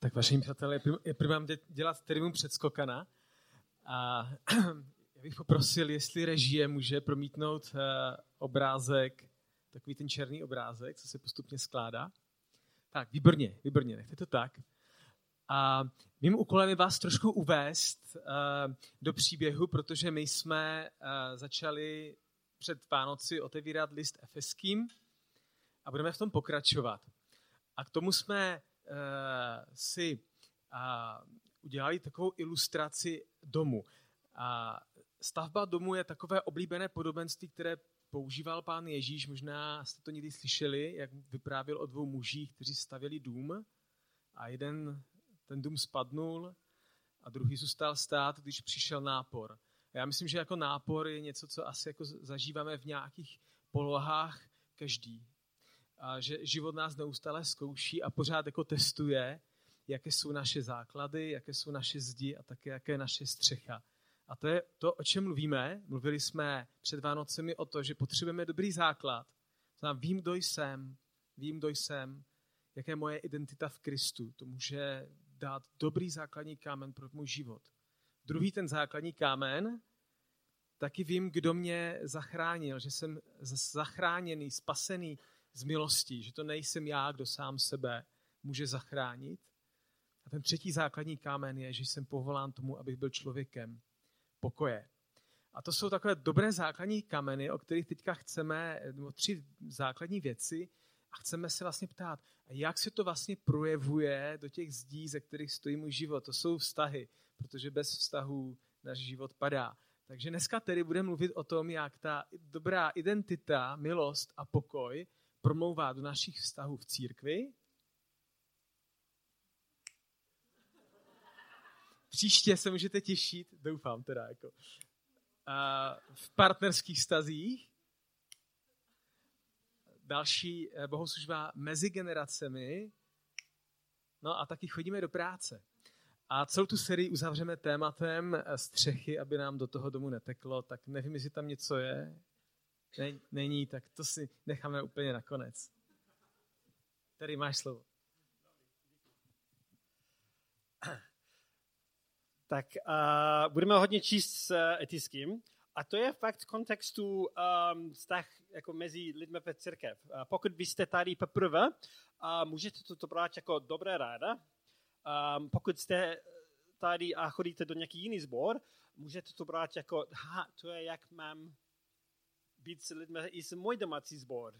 Tak vaším přátelé, je prvám dělat termín předskokana. A já bych poprosil, jestli režie může promítnout uh, obrázek, takový ten černý obrázek, co se postupně skládá. Tak, výborně, výborně, nechte to tak. A mým úkolem je vás trošku uvést uh, do příběhu, protože my jsme uh, začali před Vánoci otevírat list efeským a budeme v tom pokračovat. A k tomu jsme si udělali takovou ilustraci domu. A stavba domu je takové oblíbené podobenství, které používal pán Ježíš. Možná jste to někdy slyšeli, jak vyprávěl o dvou mužích, kteří stavěli dům a jeden ten dům spadnul a druhý zůstal stát, když přišel nápor. A já myslím, že jako nápor je něco, co asi jako zažíváme v nějakých polohách každý. Že život nás neustále zkouší a pořád jako testuje, jaké jsou naše základy, jaké jsou naše zdi a také jaké je naše střecha. A to je to, o čem mluvíme. Mluvili jsme před Vánocemi o to, že potřebujeme dobrý základ. Znamená, vím, kdo jsem, vím, kdo jsem, jaká je moje identita v Kristu. To může dát dobrý základní kámen pro můj život. Druhý ten základní kámen, taky vím, kdo mě zachránil, že jsem zachráněný, spasený z milostí, že to nejsem já, kdo sám sebe může zachránit. A ten třetí základní kámen je, že jsem povolán tomu, abych byl člověkem pokoje. A to jsou takové dobré základní kameny, o kterých teďka chceme, nebo tři základní věci, a chceme se vlastně ptát, jak se to vlastně projevuje do těch zdí, ze kterých stojí můj život. To jsou vztahy, protože bez vztahů náš život padá. Takže dneska tedy budeme mluvit o tom, jak ta dobrá identita, milost a pokoj promlouvá do našich vztahů v církvi. Příště se můžete těšit, doufám teda, jako, v partnerských stazích další eh, bohoslužba mezi generacemi. No a taky chodíme do práce. A celou tu sérii uzavřeme tématem eh, střechy, aby nám do toho domu neteklo. Tak nevím, jestli tam něco je. Není, tak to si necháme úplně nakonec. Tady máš slovo. Tak uh, budeme hodně číst s etickým. A to je fakt v kontextu um, vztah jako mezi lidmi ve církev. Uh, pokud byste tady poprvé, uh, můžete to brát jako dobré ráda. Um, pokud jste tady a chodíte do nějaký jiný sbor, můžete to brát jako, ha, to je jak mám být s lidmi i s můj domácí sbor.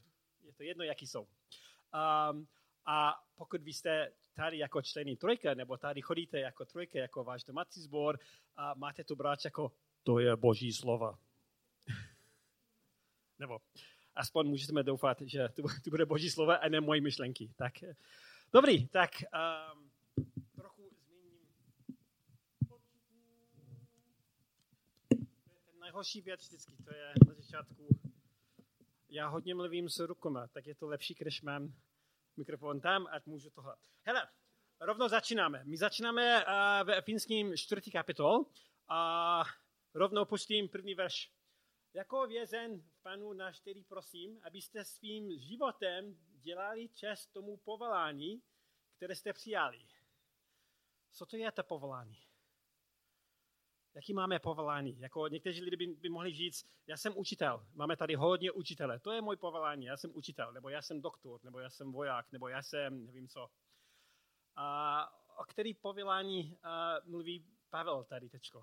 Je to jedno, jaký jsou. Um, a pokud vy jste tady jako člení trojka, nebo tady chodíte jako trojka, jako váš domácí sbor, a máte to brát jako to je boží slova. Nebo aspoň můžeme doufat, že to, bude boží slova a ne moje myšlenky. Tak, dobrý, tak um, trochu změním. Nejhorší věc vždycky, to je na začátku. Já hodně mluvím s rukama, tak je to lepší, když mám mikrofon tam a můžu tohle. Hele, rovno začínáme. My začínáme uh, ve Efínským čtvrtý kapitol. A rovnou pustím první verš. Jako vězen Panu náš, který prosím, abyste svým životem dělali čest tomu povolání, které jste přijali. Co to je to povolání? Jaký máme povolání? Jako někteří lidé by, by mohli říct, já jsem učitel, máme tady hodně učitele, to je můj povolání, já jsem učitel, nebo já jsem doktor, nebo já jsem voják, nebo já jsem nevím co. A o který povolání uh, mluví Pavel tady teďko?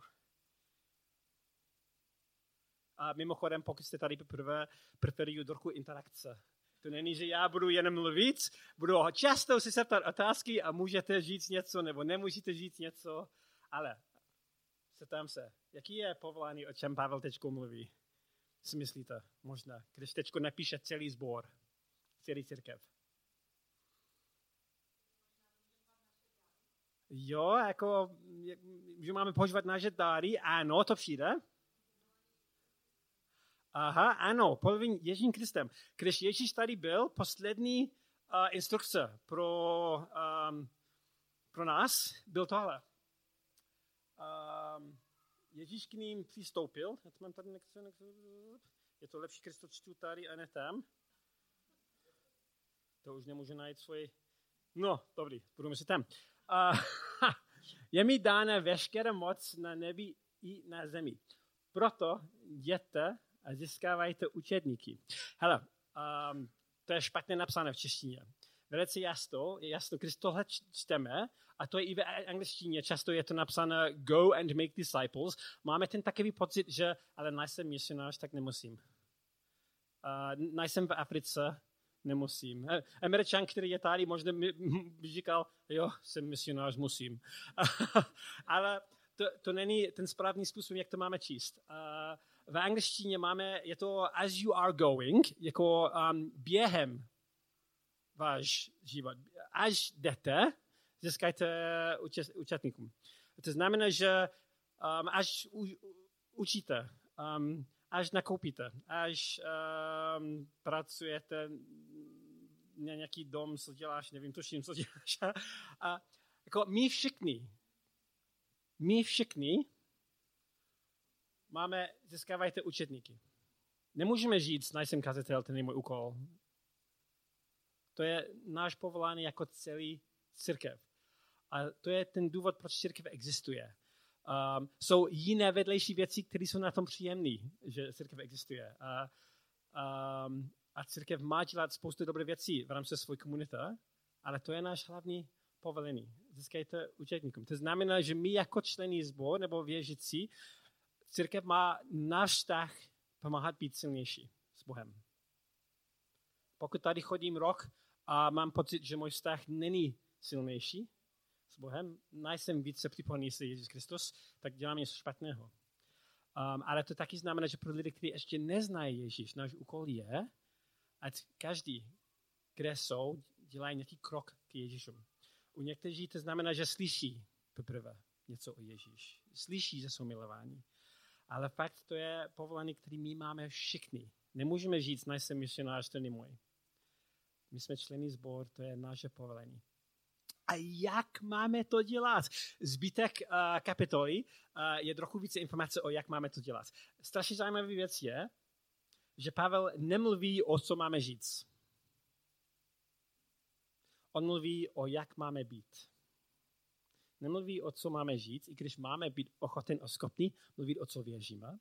A mimochodem, pokud jste tady poprvé, preferuju trochu interakce. To není, že já budu jenom mluvit, budu často si se ptat otázky a můžete říct něco nebo nemůžete říct něco, ale se tam se. Jaký je povolání, o čem Pavel teď mluví? Si myslíte? Možná. Když teď napíše celý sbor, celý církev. Jo, jako, že máme používat naše dáry, ano, to přijde. Aha, ano, polovin Ježím Kristem. Když Ježíš tady byl, poslední uh, instrukce pro, um, pro nás byl tohle. Ježíš k ním přistoupil. Já to mám tady nechci, je to lepší, když to čtu tady a ne tam. To už nemůžu najít svoji... No, dobrý, budeme si tam. uh, je mi dána veškerá moc na nebi i na zemi. Proto jděte a získávajte učedníky. Hele, um, to je špatně napsané v češtině. Velice jasno, jasno, když tohle čteme, a to je i v angličtině, často je to napsáno go and make disciples, máme ten takový pocit, že ale nejsem misionář, tak nemusím. Uh, nejsem v Africe, nemusím. Američan, který je tady, možná by říkal, jo, jsem misionář, musím. ale to, to není ten správný způsob, jak to máme číst. Uh, v angličtině máme, je to as you are going, jako um, během váš život. Až jdete, získajte účastníkům. To znamená, že um, až u, učíte, um, až nakoupíte, až um, pracujete na nějaký dom, co děláš, nevím, tuším, co děláš. A, jako my všichni, my všichni máme, získávajte učetníky. Nemůžeme říct, nejsem kazatel, ten je můj úkol. To je náš povolání jako celý církev. A to je ten důvod, proč církev existuje. Um, jsou jiné vedlejší věci, které jsou na tom příjemné, že církev existuje. A, um, a církev má dělat spoustu dobré věcí v rámci své komunity, ale to je náš hlavní povolení. Získejte učetníkům. To znamená, že my jako člení zbor nebo věřící, církev má náš vztah pomáhat být silnější s Bohem. Pokud tady chodím rok a mám pocit, že můj vztah není silnější s Bohem, nejsem více připojený se Ježíš Kristus, tak dělám něco špatného. Um, ale to taky znamená, že pro lidi, kteří ještě neznají Ježíš, náš úkol je, ať každý, kde jsou, dělají nějaký krok k Ježíšu. U někteří to znamená, že slyší poprvé něco o Ježíš. Slyší, že jsou milováni. Ale fakt to je povolání, který my máme všichni. Nemůžeme říct, nejsem misionář, to není můj. My jsme členy sbor, to je naše povolení. A jak máme to dělat? Zbytek uh, kapitoly uh, je trochu více informace o, jak máme to dělat. Strašně zajímavý věc je, že Pavel nemluví o co máme říct. On mluví o jak máme být. Nemluví o co máme říct, i když máme být ochoten a schopný mluvit o co věříme,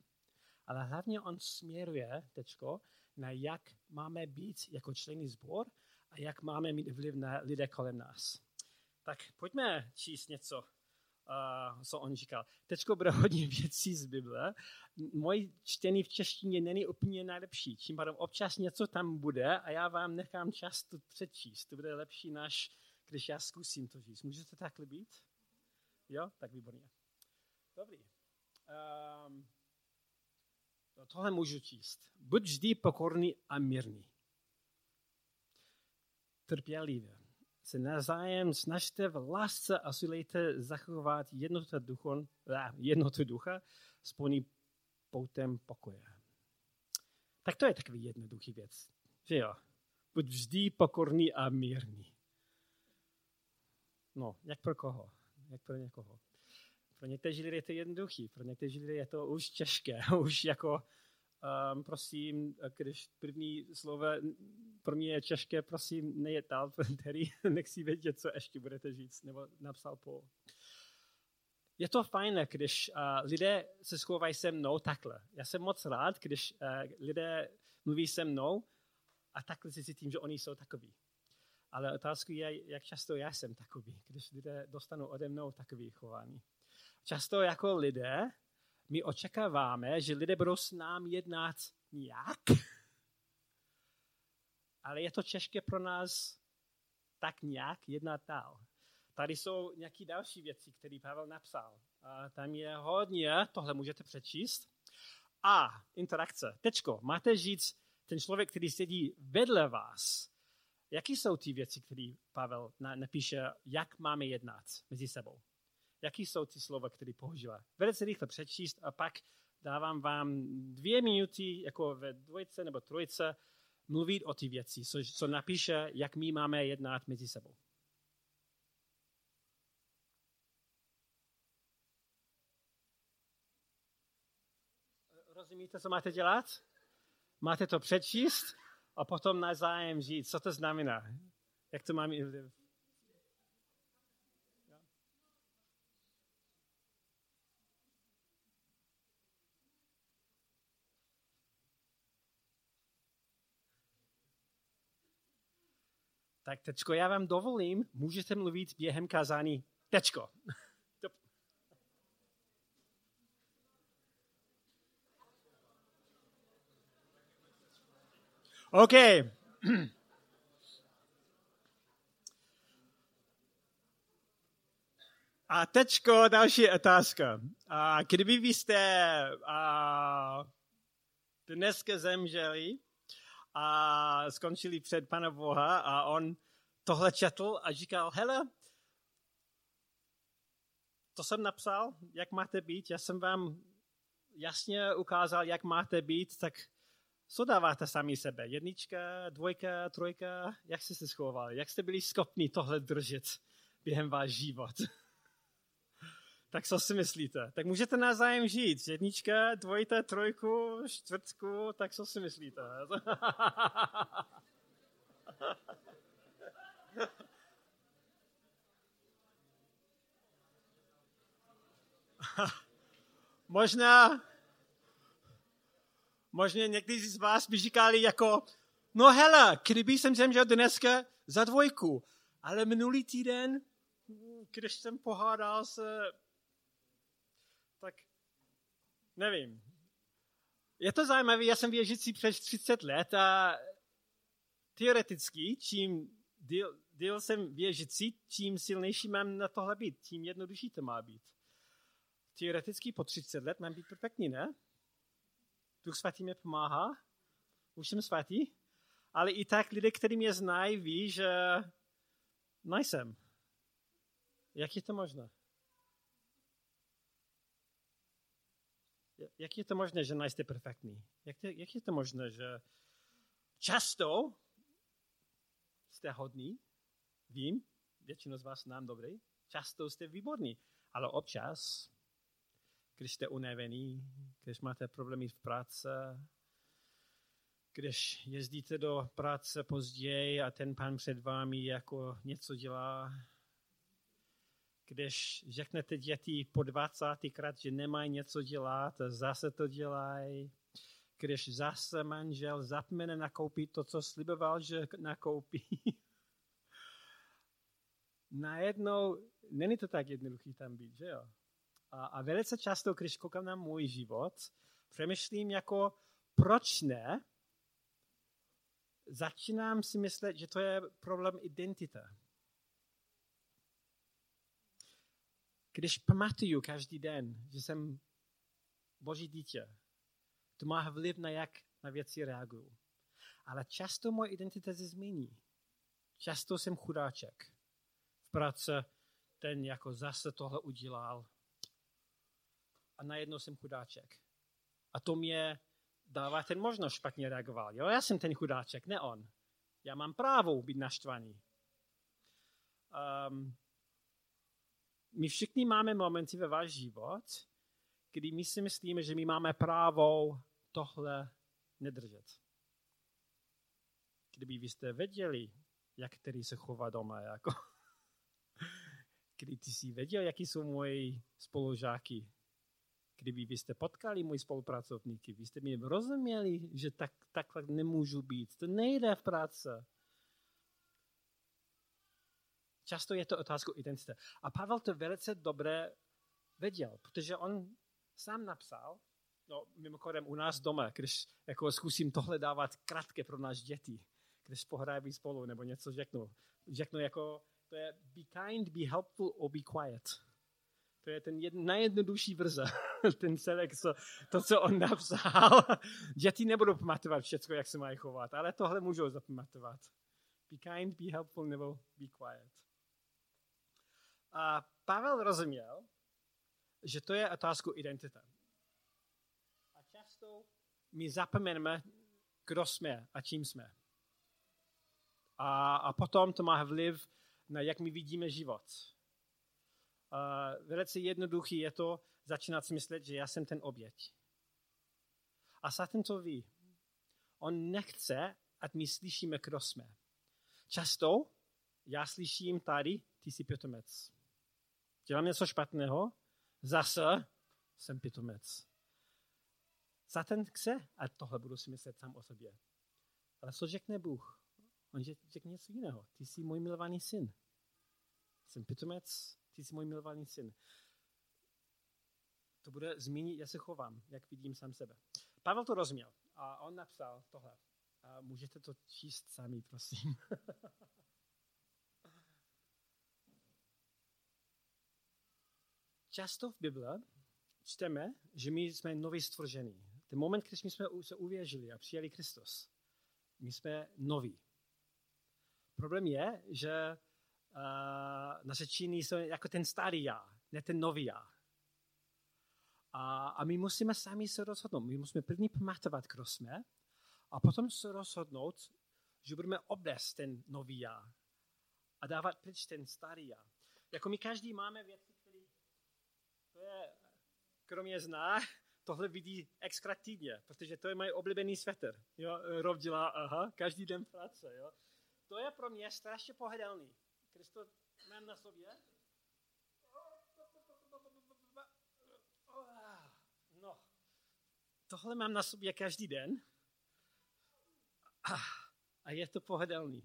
ale hlavně on směruje, tečko, na jak máme být jako členy sbor a jak máme mít vliv na lidé kolem nás. Tak pojďme číst něco, uh, co on říkal. Teďko bude hodně věcí z Bible. Moje čtení v češtině není úplně nejlepší. Čím pádem občas něco tam bude a já vám nechám čas to přečíst. To bude lepší, než když já zkusím to říct. Může to takhle být? Jo? Tak výborně. Dobrý. Um, tohle můžu číst. Buď vždy pokorný a mírný. Trpělivě se navzájem snažte v lásce a silejte zachovat jednotu ducha, jednotu ducha spolný poutem pokoje. Tak to je takový jednoduchý věc. Že jo? Buď vždy pokorný a mírný. No, jak pro koho? Jak pro někoho? Pro někteří lidé je to jednoduchý, pro někteří lidé je to už těžké. Už jako, um, prosím, když první slovo pro mě je těžké, prosím, nejet dál, který nechci vědět, co ještě budete říct, nebo napsal po. Je to fajn, když uh, lidé se schovají se mnou takhle. Já jsem moc rád, když uh, lidé mluví se mnou a takhle si cítím, že oni jsou takový. Ale otázka je, jak často já jsem takový, když lidé dostanou ode mnou takový chování. Často jako lidé my očekáváme, že lidé budou s námi jednat nějak, ale je to těžké pro nás tak nějak jednat dál. Tady jsou nějaké další věci, které Pavel napsal. A tam je hodně, tohle můžete přečíst. A interakce. Tečko, máte říct, ten člověk, který sedí vedle vás, jaký jsou ty věci, které Pavel napíše, jak máme jednat mezi sebou? Jaký jsou ty slova, které používá? Velice rychle přečíst a pak dávám vám dvě minuty, jako ve dvojce nebo trojce, mluvit o ty věci, co, co napíše, jak my máme jednat mezi sebou. Rozumíte, co máte dělat? Máte to přečíst a potom na zájem říct, co to znamená. Jak to máme... Tak tečko, já vám dovolím, můžete mluvit během kázání. Tečko. OK. A tečko, další otázka. A kdyby vy jste a, dneska zemřeli a skončili před Pana Boha a on tohle četl a říkal, hele, to jsem napsal, jak máte být, já jsem vám jasně ukázal, jak máte být, tak co dáváte sami sebe? Jednička, dvojka, trojka? Jak jste se schovali? Jak jste byli schopni tohle držet během váš život? Tak co si myslíte? Tak můžete zájem žít. Jednička, dvojka, trojku, čtvrtku, tak co si myslíte? Možná Možná někdy z vás by říkali jako, no hele, kdyby jsem zemřel dneska za dvojku, ale minulý týden, když jsem pohádal se, nevím. Je to zajímavé, já jsem věřící přes 30 let a teoreticky, čím díl, díl jsem věřící, čím silnější mám na tohle být, tím jednodušší to má být. Teoreticky po 30 let mám být perfektní, ne? Duch svatý mě pomáhá, už jsem svatý, ale i tak lidé, kteří mě znají, ví, že nejsem. Jak je to možné? Jak je to možné, že nejste perfektní? Jak, je, jak je to možné, že často jste hodní, vím, většinu z vás znám dobrý, často jste výborní, ale občas když jste unavený, když máte problémy v práci, když jezdíte do práce později a ten pán před vámi jako něco dělá, když řeknete děti po 20. krát, že nemají něco dělat, zase to dělají, když zase manžel zapomene nakoupit to, co sliboval, že nakoupí. Najednou není to tak jednoduchý tam být, že jo? A, a velice často, když koukám na můj život, přemýšlím jako, proč ne? Začínám si myslet, že to je problém identity. Když pamatuju každý den, že jsem boží dítě, to má vliv na jak na věci reaguju. Ale často moje identita se změní. Často jsem chudáček. V práci ten jako zase tohle udělal, a najednou jsem chudáček. A to mě dává ten možnost špatně reagoval. Jo, já jsem ten chudáček, ne on. Já mám právo být naštvaný. Um, my všichni máme momenty ve váš život, kdy my si myslíme, že my máme právo tohle nedržet. Kdyby vy jste věděli, jak který se chová doma, jako kdy ty jsi věděl, jaký jsou moji spolužáky, kdyby vy jste potkali můj spolupracovníky, vy jste mi rozuměli, že tak, takhle nemůžu být. To nejde v práce. Často je to otázka identity. A Pavel to velice dobře věděl, protože on sám napsal, no mimochodem u nás doma, když jako zkusím tohle dávat krátké pro náš děti, když pohrají spolu nebo něco řeknu, řeknu jako, to je be kind, be helpful or be quiet. To je ten jedn, nejjednodušší verze, ten celek, co, to, co on napsal. Děti nebudou pamatovat všechno, jak se mají chovat, ale tohle můžou zapamatovat. Be kind, be helpful, nebo be quiet. A Pavel rozuměl, že to je otázku identity. A často my zapomeneme, kdo jsme a čím jsme. A, a potom to má vliv na jak my vidíme život uh, velice jednoduchý je to začínat si myslet, že já jsem ten oběť. A Satan to ví. On nechce, ať my slyšíme, kdo jsme. Často já slyším tady, ty jsi pitomec. Dělám něco špatného, zase jsem pitomec. Satan chce, a tohle budu si myslet sám o sobě. Ale co řekne Bůh? On řekne něco jiného. Ty jsi můj milovaný syn. Jsem pitomec, ty jsi můj milovaný syn. To bude zmínit, jak se chovám, jak vidím sám sebe. Pavel to rozuměl a on napsal tohle. A můžete to číst sami, prosím. Často v Bible čteme, že my jsme nový stvoření. Ten moment, když my jsme se uvěřili a přijali Kristus, my jsme noví. Problém je, že uh, naše činy jsou jako ten starý já, ne ten nový já. A, a my musíme sami se rozhodnout. My musíme první pamatovat, kdo jsme, a potom se rozhodnout, že budeme oblést ten nový já a dávat pryč ten starý já. Jako my každý máme věci, kromě zná, tohle vidí extra týdně, protože to je můj oblíbený svetr. Jo, Rob dělá, aha, každý den práce. Jo. To je pro mě strašně pohodlný. Kristo mám na sobě. No, tohle mám na sobě každý den a je to pohodlný.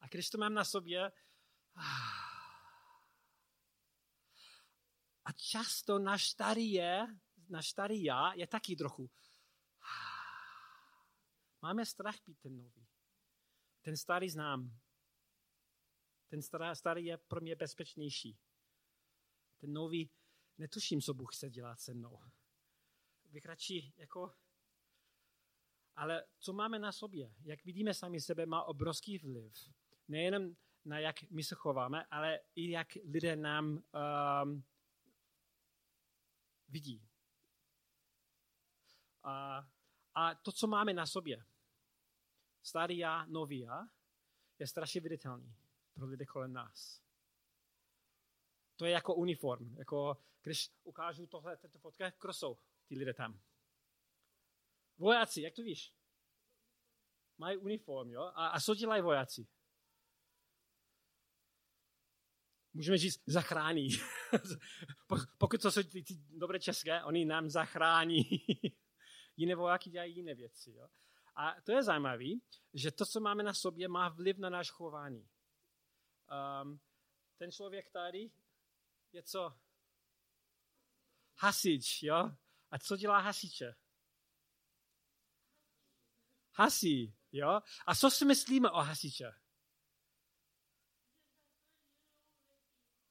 A když to mám na sobě, a často náš starý je, náš starý já je taky trochu. Máme strach být ten nový. Ten starý znám. Ten starý je pro mě bezpečnější. Ten nový, netuším, co Bůh chce dělat se mnou. Bych radši jako ale co máme na sobě? Jak vidíme sami sebe, má obrovský vliv. Nejenom na jak my se chováme, ale i jak lidé nám um, vidí. A, a to, co máme na sobě, starý já, nový já, je strašně viditelný pro lidi kolem nás. To je jako uniform. Jako, když ukážu tohle, tato fotka, kdo jsou ty lidé tam? Vojáci, jak to víš? Mají uniform, jo? A, a co dělají vojáci? Můžeme říct, zachrání. Pokud to jsou ty, ty dobré české, oni nám zachrání. jiné vojáky dělají jiné věci. Jo? A to je zajímavé, že to, co máme na sobě, má vliv na náš chování. Um, ten člověk tady je co? Hasič, jo? A co dělá hasiče? hasí. Jo? A co si myslíme o hasiče?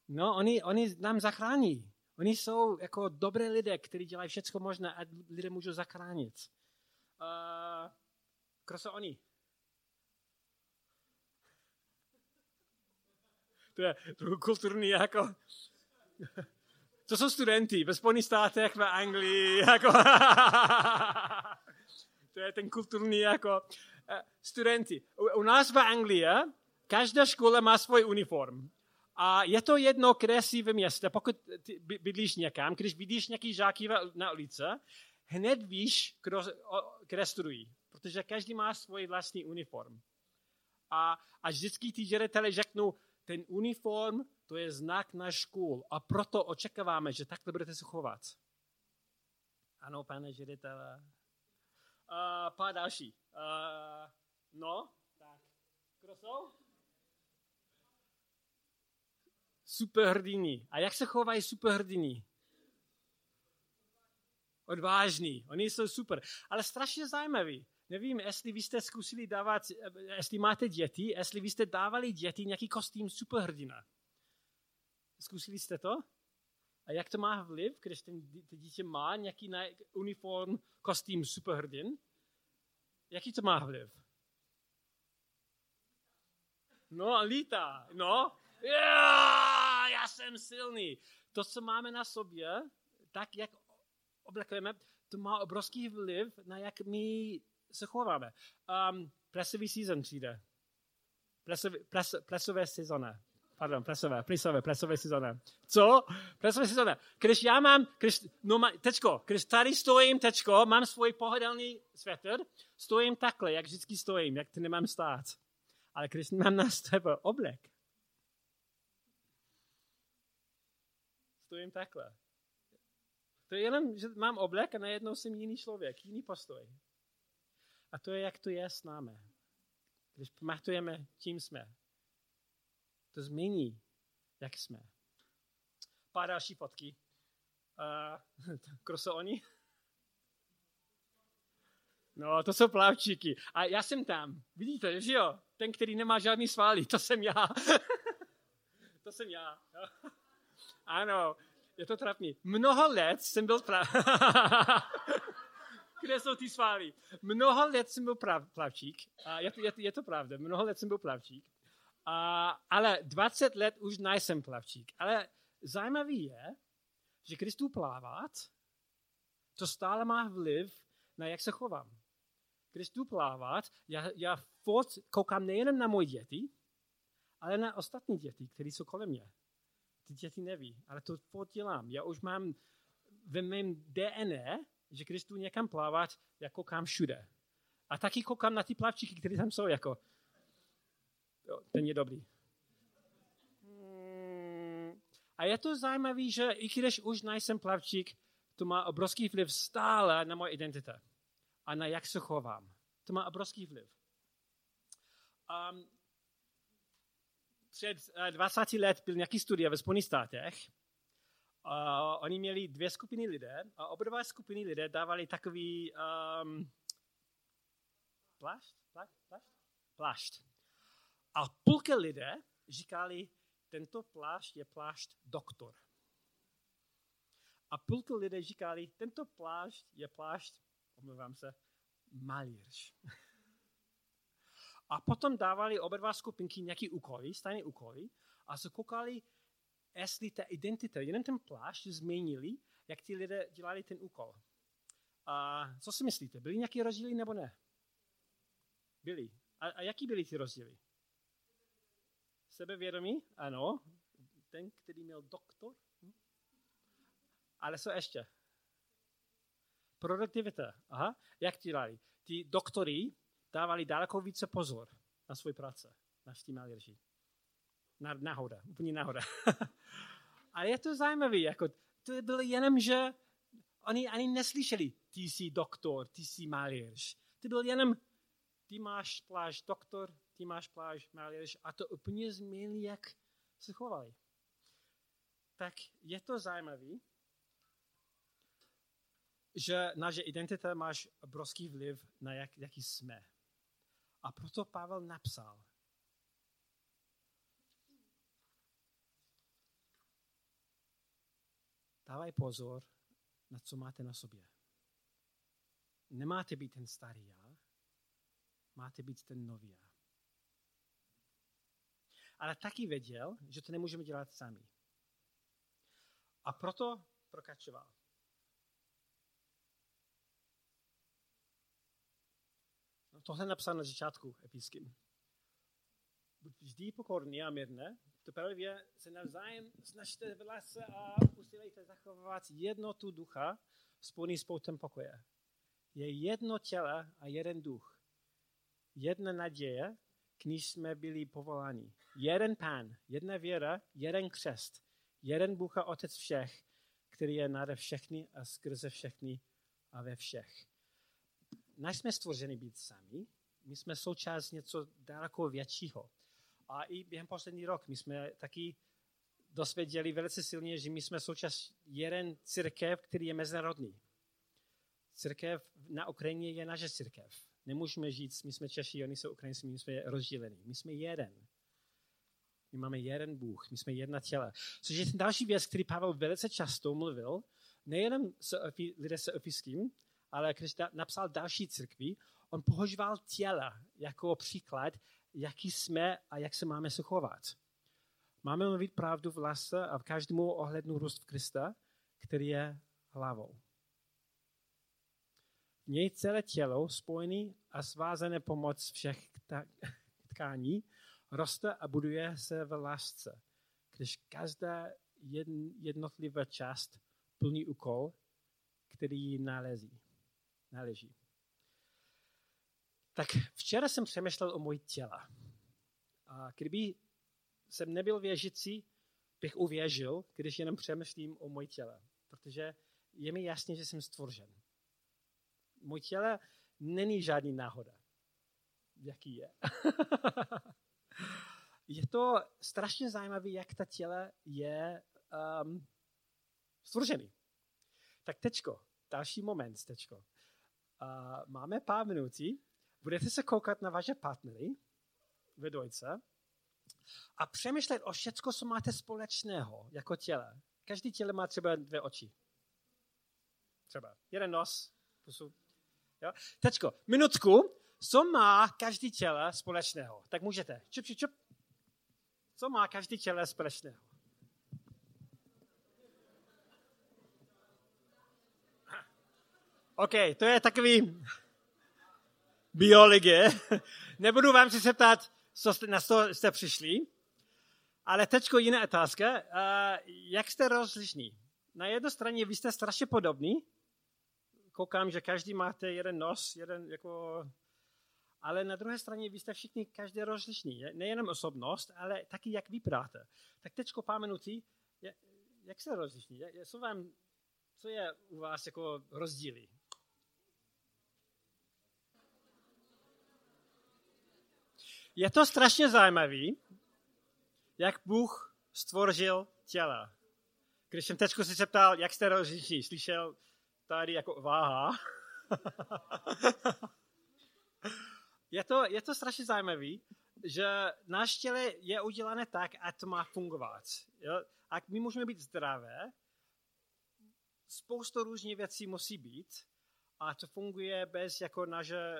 No, oni, oni nám zachrání. Oni jsou jako dobré lidé, kteří dělají všechno možné a lidé můžou zachránit. Uh, kdo jsou oni? To je kulturní jako... To jsou studenti ve Spojených státech, v Anglii, jako... to je ten kulturní jako uh, studenti. U, u nás v Anglii každá škola má svůj uniform. A je to jedno, kde jsi ve městě, pokud bydlíš někam, když vidíš nějaký žáky na ulici, hned víš, kdo, kde studují. Protože každý má svůj vlastní uniform. A, a vždycky ty žadatelé řeknou, ten uniform, to je znak na škůl a proto očekáváme, že takhle budete se chovat. Ano, pane žadatelé. Uh, pár další. Uh, no, tak. Kdo jsou? Superhrdiny. A jak se chovají superhrdiny? Odvážný. Oni jsou super. Ale strašně zajímavý. Nevím, jestli vy jste zkusili dávat, jestli máte děti, jestli vy jste dávali děti nějaký kostým superhrdina. Zkusili jste to? A jak to má vliv, když ten dítě má nějaký uniform, kostým superhrdin? Jaký to má vliv? No, lítá. No, yeah, já jsem silný. To, co máme na sobě, tak jak oblekujeme, to má obrovský vliv na jak my se chováme. Um, plesový season přijde. Plesový, ples, plesové sezóna. Pardon, plesové, plesové, plesové sezóna. Co? Plesové sezóna. Když já mám, když, no, tečko, když tady stojím, tečko, mám svůj pohodlný svetr, stojím takhle, jak vždycky stojím, jak ty nemám stát. Ale když mám na sebe oblek, stojím takhle. To je jenom, že mám oblek a najednou jsem jiný člověk, jiný postoj. A to je, jak to je s námi. když pamatujeme, čím jsme, to změní, jak jsme. Pár další fotky. Kdo jsou oni? No, to jsou plavčíky. A já jsem tam. Vidíte, že jo? Ten, který nemá žádný svaly, to jsem já. to jsem já. Ano, je to trapný. Mnoho let jsem byl prav... Kde jsou ty svaly? Mnoho let jsem byl prav, plavčík. A je, to, je, je to pravda, mnoho let jsem byl plavčík. A, ale 20 let už nejsem plavčík. Ale zajímavý je, že když tu plávat, to stále má vliv na jak se chovám. Když tu plávat, já, já furt koukám nejen na moje děti, ale na ostatní děti, které jsou kolem mě. Ty děti neví, ale to furt dělám. Já už mám ve mém DNA, že když tu někam plávat, já koukám všude. A taky koukám na ty plavčíky, které tam jsou, jako jo, ten je dobrý. A je to zajímavé, že i když už nejsem plavčík, to má obrovský vliv stále na moje identita a na jak se chovám. To má obrovský vliv. Um, před 20 eh, let byl nějaký studie ve Spojených státech. Uh, oni měli dvě skupiny lidé a oba dva skupiny lidé dávali takový um, plášť, plášť, plášť, plášť. A půlka lidé říkali, tento plášť je plášť doktor. A půlka lidé říkali, tento plášť je plášť, omlouvám se, malíř. A potom dávali oba dva skupinky nějaký úkoly, stejné úkoly, a se koukali, jestli ta identita, jenom ten plášť změnili, jak ti lidé dělali ten úkol. A co si myslíte, byly nějaké rozdíly nebo ne? Byly. A, a jaký byly ty rozdíly? Sebevědomí? Ano. Ten, který měl doktor? Hm? Ale co ještě? Produktivita. Aha. Jak ti dali? Ty doktory dávali daleko více pozor na svoji práce, na ty malíři. Na, náhoda, úplně náhoda. A je to zajímavé, jako to bylo jenom, že oni ani neslyšeli, ty jsi doktor, ty jsi malíř. To bylo jenom, ty máš pláž doktor, ty máš pláž malíř a to úplně změnili, jak se chovali. Tak je to zajímavé, že naše identita máš obrovský vliv na jak, jaký jsme. A proto Pavel napsal, dávaj pozor, na co máte na sobě. Nemáte být ten starý já, máte být ten nový já. Ale taky věděl, že to nemůžeme dělat sami. A proto prokračoval. Tohle napsal na začátku epísky. Buď vždy pokorný a mírné, teprve se navzájem snažte lásce a usilejte zachovat jednotu ducha spojený s poutem pokoje. Je jedno těle a jeden duch. Jedna naděje, k níž jsme byli povoláni. Jeden pán, jedna věra, jeden křest. Jeden Bůh a Otec všech, který je nade všechny a skrze všechny a ve všech nejsme stvořeni být sami, my jsme součást něco daleko většího. A i během poslední rok my jsme taky dosvěděli velice silně, že my jsme součást jeden církev, který je mezinárodní. Církev na Ukrajině je naše církev. Nemůžeme žít, my jsme Češi, oni jsou Ukrajinci, my jsme rozdílení. My jsme jeden. My máme jeden Bůh, my jsme jedna těla. Což je ten další věc, který Pavel velice často mluvil, nejenom lidé se ofiským, ale když napsal další církvi, on používal těla jako příklad, jaký jsme a jak se máme se chovat. Máme mluvit pravdu v lase a v každému ohlednu růst v Krista, který je hlavou. V něj celé tělo, spojený a svázané pomoc všech tkání, roste a buduje se v lásce, když každá jednotlivá část plní úkol, který ji nalezí náleží. Tak včera jsem přemýšlel o mojí těla. A kdyby jsem nebyl věžící, bych uvěřil, když jenom přemýšlím o mojí těle. Protože je mi jasné, že jsem stvořen. Můj tělo není žádný náhoda. jaký je. je to strašně zajímavé, jak ta těle je um, stvržený. Tak tečko, další moment, tečko. Uh, máme pár minutí, budete se koukat na vaše partnery ve dvojce a přemýšlet o všecko, co máte společného jako těle. Každý těle má třeba dvě oči. Třeba jeden nos, pusu. Jo? Tečko, minutku, co má každý těle společného? Tak můžete. Čup, čup, čup. Co má každý těle společného? OK, to je takový biologie. Nebudu vám se ptát, co jste, na co jste přišli, ale teďko jiná otázka. Uh, jak jste rozlišní? Na jedné straně vy jste strašně podobní. Koukám, že každý máte jeden nos, jeden jako... Ale na druhé straně vy jste všichni každý rozlišní. Nejenom osobnost, ale taky jak vypadáte. Tak teďko pár minutí, jak jste rozlišní? Co, vám, co je u vás jako rozdíly? Je to strašně zajímavý, jak Bůh stvořil těla. Když jsem teď si se ptal, jak jste rozliší, slyšel tady jako váha. je, to, je to strašně zajímavý, že náš těle je udělané tak, a to má fungovat. Jo? A my můžeme být zdravé, spoustu různých věcí musí být a to funguje bez jako naše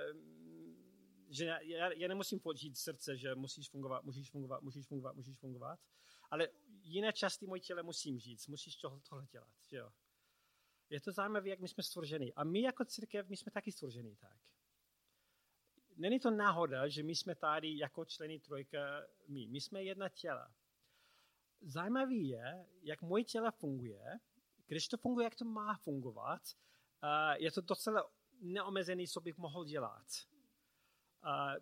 že já, já nemusím počít srdce, že musíš fungovat, musíš fungovat, musíš fungovat, musíš fungovat, ale jiné části moje těle musím žít, musíš tohle, tohle dělat. Že jo? Je to zajímavé, jak my jsme stvořeni. A my jako církev, my jsme taky stvořeni tak. Není to náhoda, že my jsme tady jako členy trojka my. My jsme jedna těla. Zajímavý je, jak moje tělo funguje. Když to funguje, jak to má fungovat, je to docela neomezený, co bych mohl dělat. A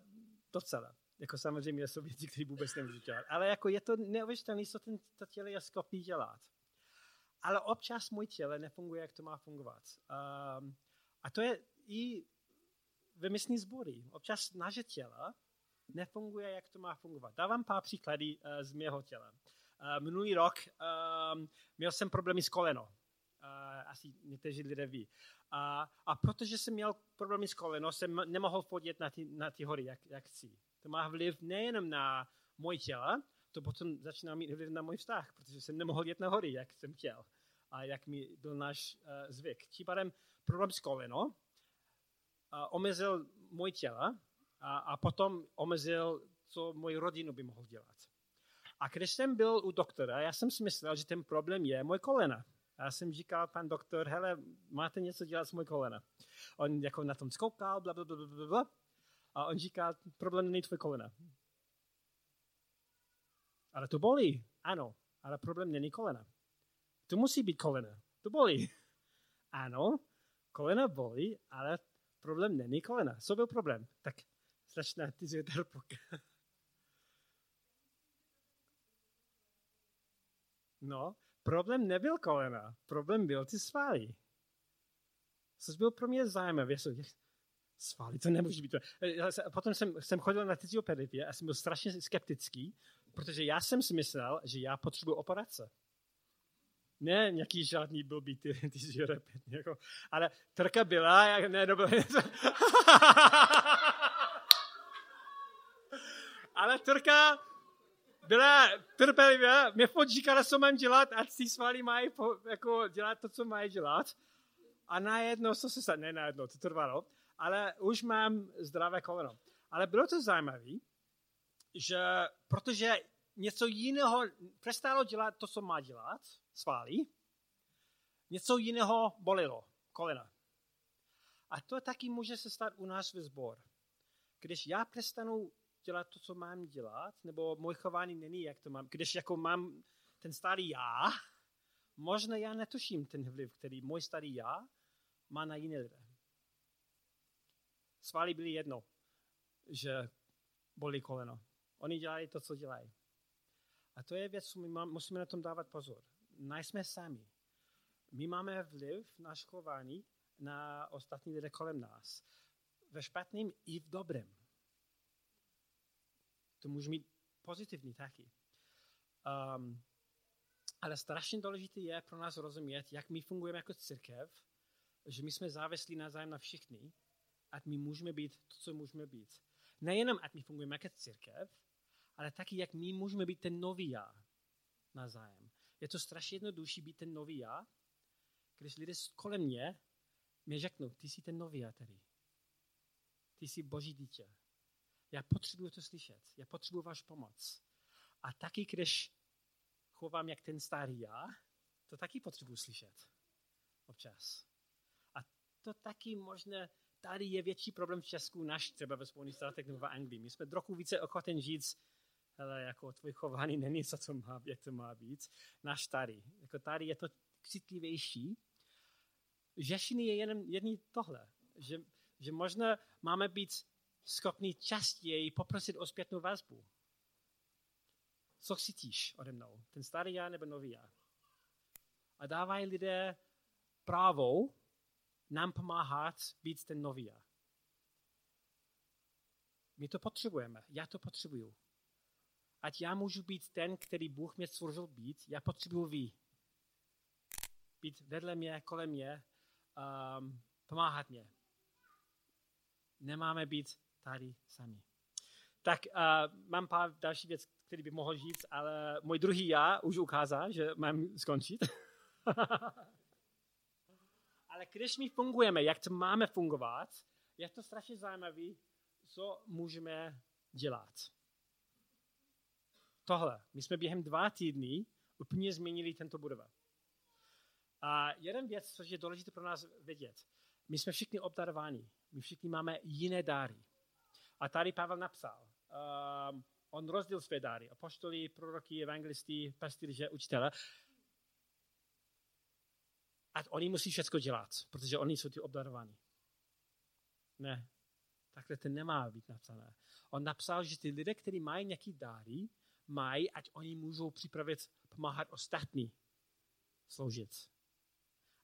docela. Jako samozřejmě jsou věci, které vůbec nemůžu dělat. Ale jako je to neuvěřitelné, co ten, to tělo je schopný dělat. Ale občas můj tělo nefunguje, jak to má fungovat. Um, a to je i ve myslní zbory. Občas naše tělo nefunguje, jak to má fungovat. Dávám pár příkladů uh, z mého těla. Uh, minulý rok um, měl jsem problémy s koleno. Uh, asi někteří lidé ví. A, a protože jsem měl problémy s kolenou, jsem nemohl chodit na ty, na ty hory, jak, jak chci. To má vliv nejenom na moje tělo, to potom začíná mít vliv na můj vztah, protože jsem nemohl jet na hory, jak jsem chtěl a jak mi byl náš uh, zvyk. Tím pádem problém s kolenou uh, omezil moje tělo a, a potom omezil, co moji rodinu by mohl dělat. A když jsem byl u doktora, já jsem si myslel, že ten problém je moje kolena. A já jsem říkal, pan doktor, hele, máte něco dělat s můj kolena. On jako na tom zkoukal, bla, bla, bla, bla, bla. A on říká, problém není tvůj kolena. Ale to bolí. Ano, ale problém není kolena. To musí být kolena. To bolí. Ano, kolena bolí, ale problém není kolena. Co byl problém? Tak ty zvětrpok. No, problém nebyl kolena, problém byl ty svaly. Což bylo pro mě zajímavé. Svaly, to nemůže být. Potom jsem, jsem chodil na fyzioterapii a jsem byl strašně skeptický, protože já jsem si myslel, že já potřebuji operace. Ne nějaký žádný blbý ty, ty jako, ale trka byla, jak, ne, no bylo ale trka byla trpělivá, mě furt říkala, co mám dělat, a ty svaly mají jako dělat to, co mají dělat. A najednou, co se stane, ne najednou, to trvalo, ale už mám zdravé koleno. Ale bylo to zajímavé, že protože něco jiného přestalo dělat to, co má dělat, svaly, něco jiného bolilo, kolena. A to taky může se stát u nás ve sbor. Když já přestanu dělat to, co mám dělat, nebo můj chování není, jak to mám. Když jako mám ten starý já, možná já netuším ten vliv, který můj starý já má na jiné lidé. Svaly byly jedno, že bolí koleno. Oni dělají to, co dělají. A to je věc, co my musíme na tom dávat pozor. Nejsme sami. My máme vliv na chování na ostatní lidé kolem nás. Ve špatném i v dobrém. To může mít pozitivní taky. Um, ale strašně důležité je pro nás rozumět, jak my fungujeme jako církev, že my jsme závislí na zájem na všichni, a my můžeme být to, co můžeme být. Nejenom, ať my fungujeme jako církev, ale taky, jak my můžeme být ten nový já na zájem. Je to strašně jednodušší být ten nový já, když lidé kolem mě mi řeknou, ty jsi ten nový já tady. Ty jsi boží dítě. Já potřebuji to slyšet. Já potřebuji váš pomoc. A taky, když chovám jak ten starý já, to taky potřebuji slyšet. Občas. A to taky možná tady je větší problém v Česku než třeba ve Spojených státech nebo v Anglii. My jsme trochu více ochoten říct, hele, jako tvůj chování není co to má, jak to má být, náš tady. Jako tady je to citlivější. Řešení je jen jedný tohle, že, že možná máme být schopni častěji poprosit o zpětnou vazbu. Co cítíš ode mnou? Ten starý já nebo nový já? A dávají lidé právo nám pomáhat být ten nový já. My to potřebujeme. Já to potřebuju. Ať já můžu být ten, který Bůh mě stvořil být, já potřebuju vy. Být vedle mě, kolem mě, um, pomáhat mě. Nemáme být tady sami. Tak uh, mám pár další věc, který bych mohl říct, ale můj druhý já už ukázal, že mám skončit. ale když my fungujeme, jak to máme fungovat, je to strašně zajímavé, co můžeme dělat. Tohle. My jsme během dva týdny úplně změnili tento budova. A jeden věc, co je důležité pro nás vědět, my jsme všichni obdarováni. My všichni máme jiné dáry. A tady Pavel napsal, um, on rozdělil své dáry. Apoštoli, proroky, evangelisty, pastýře, učitele. A oni musí všechno dělat, protože oni jsou ty obdarovaní. Ne, takhle to nemá být napsané. On napsal, že ty lidé, kteří mají nějaký dáry, mají, ať oni můžou připravit, pomáhat ostatní sloužit.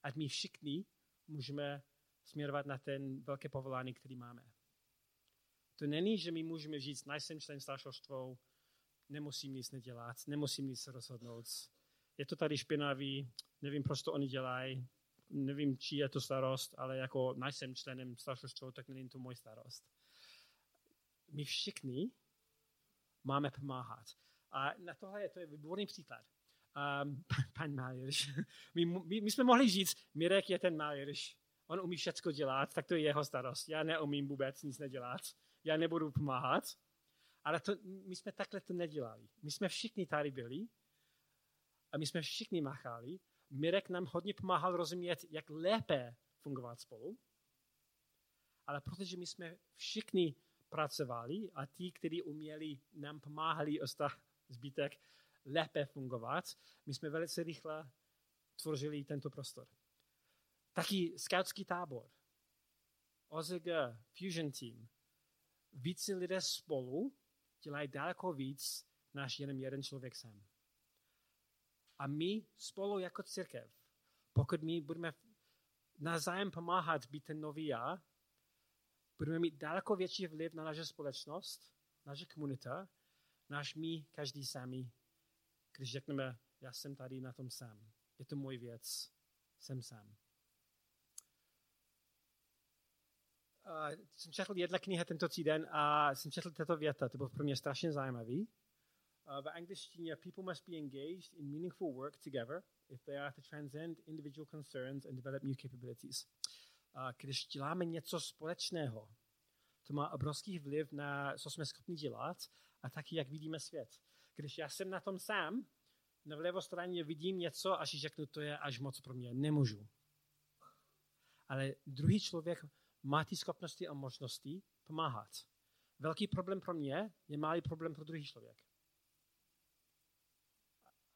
Ať my všichni můžeme směrovat na ten velké povolání, který máme. To není, že my můžeme říct, nejsem člen staršostva, nemusím nic nedělat, nemusím nic rozhodnout. Je to tady špinavý, nevím, proč to oni dělají, nevím, či je to starost, ale jako nejsem členem staršostva, tak není to můj starost. My všichni máme pomáhat. A na tohle je to je výborný příklad. Um, pan Májerš. My, my, my, jsme mohli říct, Mirek je ten Májerš. On umí všechno dělat, tak to je jeho starost. Já neumím vůbec nic nedělat. Já nebudu pomáhat. Ale to, my jsme takhle to nedělali. My jsme všichni tady byli a my jsme všichni machali. Mirek nám hodně pomáhal rozumět, jak lépe fungovat spolu. Ale protože my jsme všichni pracovali a ti, kteří uměli, nám pomáhali zbytek lépe fungovat, my jsme velice rychle tvořili tento prostor. Taky skautský tábor, OZG, Fusion Team. Více lidé spolu dělají daleko víc, než jenom jeden člověk sám. A my spolu jako církev, pokud my budeme navzájem pomáhat být ten nový já, budeme mít daleko větší vliv na naše společnost, naše komunita, než my každý sami, když řekneme, já jsem tady na tom sám. Je to můj věc, jsem sám. Uh, jsem četl jednu knihu tento týden a jsem četl tato věta, to bylo pro mě strašně zajímavý. Uh, v angličtině people must be engaged in meaningful work together if they are to transcend individual concerns and develop new capabilities. Uh, když děláme něco společného, to má obrovský vliv na, co jsme schopni dělat a taky, jak vidíme svět. Když já jsem na tom sám, na vlevo straně vidím něco a si řeknu, to je až moc pro mě, nemůžu. Ale druhý člověk má ty schopnosti a možnosti pomáhat. Velký problém pro mě je malý problém pro druhý člověk.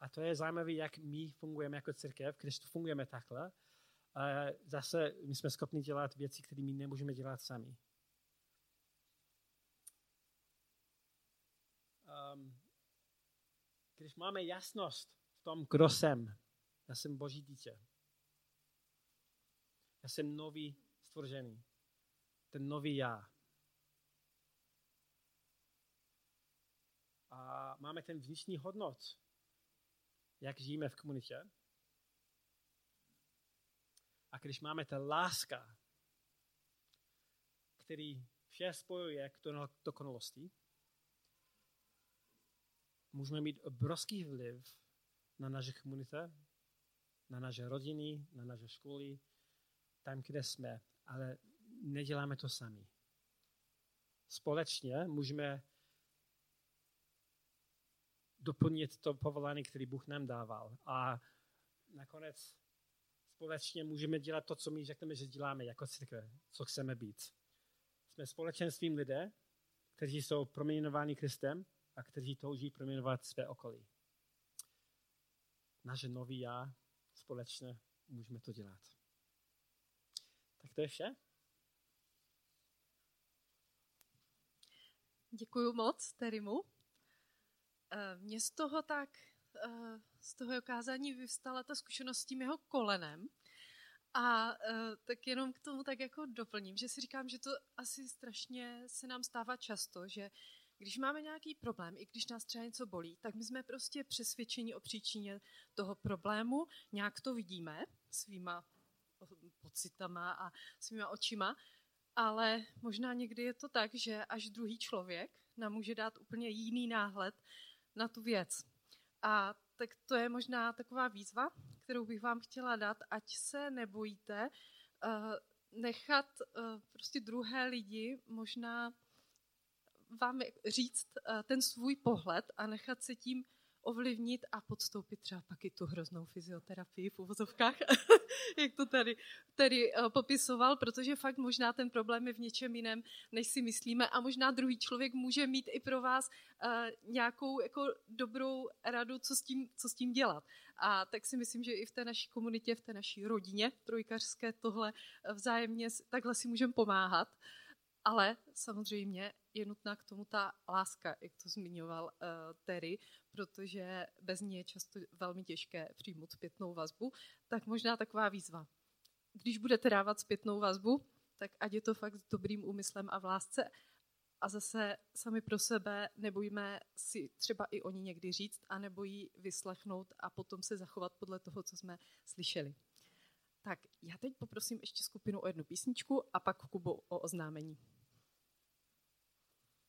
A to je zajímavé, jak my fungujeme jako církev, když to fungujeme takhle. Zase my jsme schopni dělat věci, které my nemůžeme dělat sami. Um, když máme jasnost v tom, kdo jsem, já jsem Boží dítě. Já jsem nový stvořený. Ten nový já. a máme ten vnitřní hodnot, jak žijeme v komunitě. A když máme ta láska, který vše spojuje k dokonalosti, můžeme mít obrovský vliv na naše komunity, na naše rodiny, na naše školy, tam, kde jsme, ale neděláme to sami. Společně můžeme doplnit to povolání, který Bůh nám dával. A nakonec společně můžeme dělat to, co my řekneme, že děláme jako církve, co chceme být. Jsme společenstvím lidé, kteří jsou proměňováni Kristem a kteří touží proměňovat své okolí. Naše nový já společně můžeme to dělat. Tak to je vše. Děkuji moc Terimu. Eh, mně z toho tak, eh, z toho okázání vyvstala ta zkušenost s tím jeho kolenem. A eh, tak jenom k tomu tak jako doplním, že si říkám, že to asi strašně se nám stává často, že když máme nějaký problém, i když nás třeba něco bolí, tak my jsme prostě přesvědčeni o příčině toho problému, nějak to vidíme svýma pocitama a svýma očima, ale možná někdy je to tak, že až druhý člověk nám může dát úplně jiný náhled na tu věc. A tak to je možná taková výzva, kterou bych vám chtěla dát, ať se nebojíte uh, nechat uh, prostě druhé lidi možná vám říct uh, ten svůj pohled a nechat se tím ovlivnit a podstoupit třeba taky tu hroznou fyzioterapii v uvozovkách, jak to tady, tady uh, popisoval, protože fakt možná ten problém je v něčem jiném, než si myslíme a možná druhý člověk může mít i pro vás uh, nějakou jako dobrou radu, co s, tím, co s tím dělat. A tak si myslím, že i v té naší komunitě, v té naší rodině trojkařské tohle vzájemně takhle si můžeme pomáhat. Ale samozřejmě je nutná k tomu ta láska, jak to zmiňoval uh, Terry, protože bez ní je často velmi těžké přijmout zpětnou vazbu. Tak možná taková výzva. Když budete dávat zpětnou vazbu, tak ať je to fakt s dobrým úmyslem a v lásce. A zase sami pro sebe nebojíme si třeba i oni někdy říct a nebo ji vyslechnout a potom se zachovat podle toho, co jsme slyšeli. Tak já teď poprosím ještě skupinu o jednu písničku a pak Kubu o oznámení.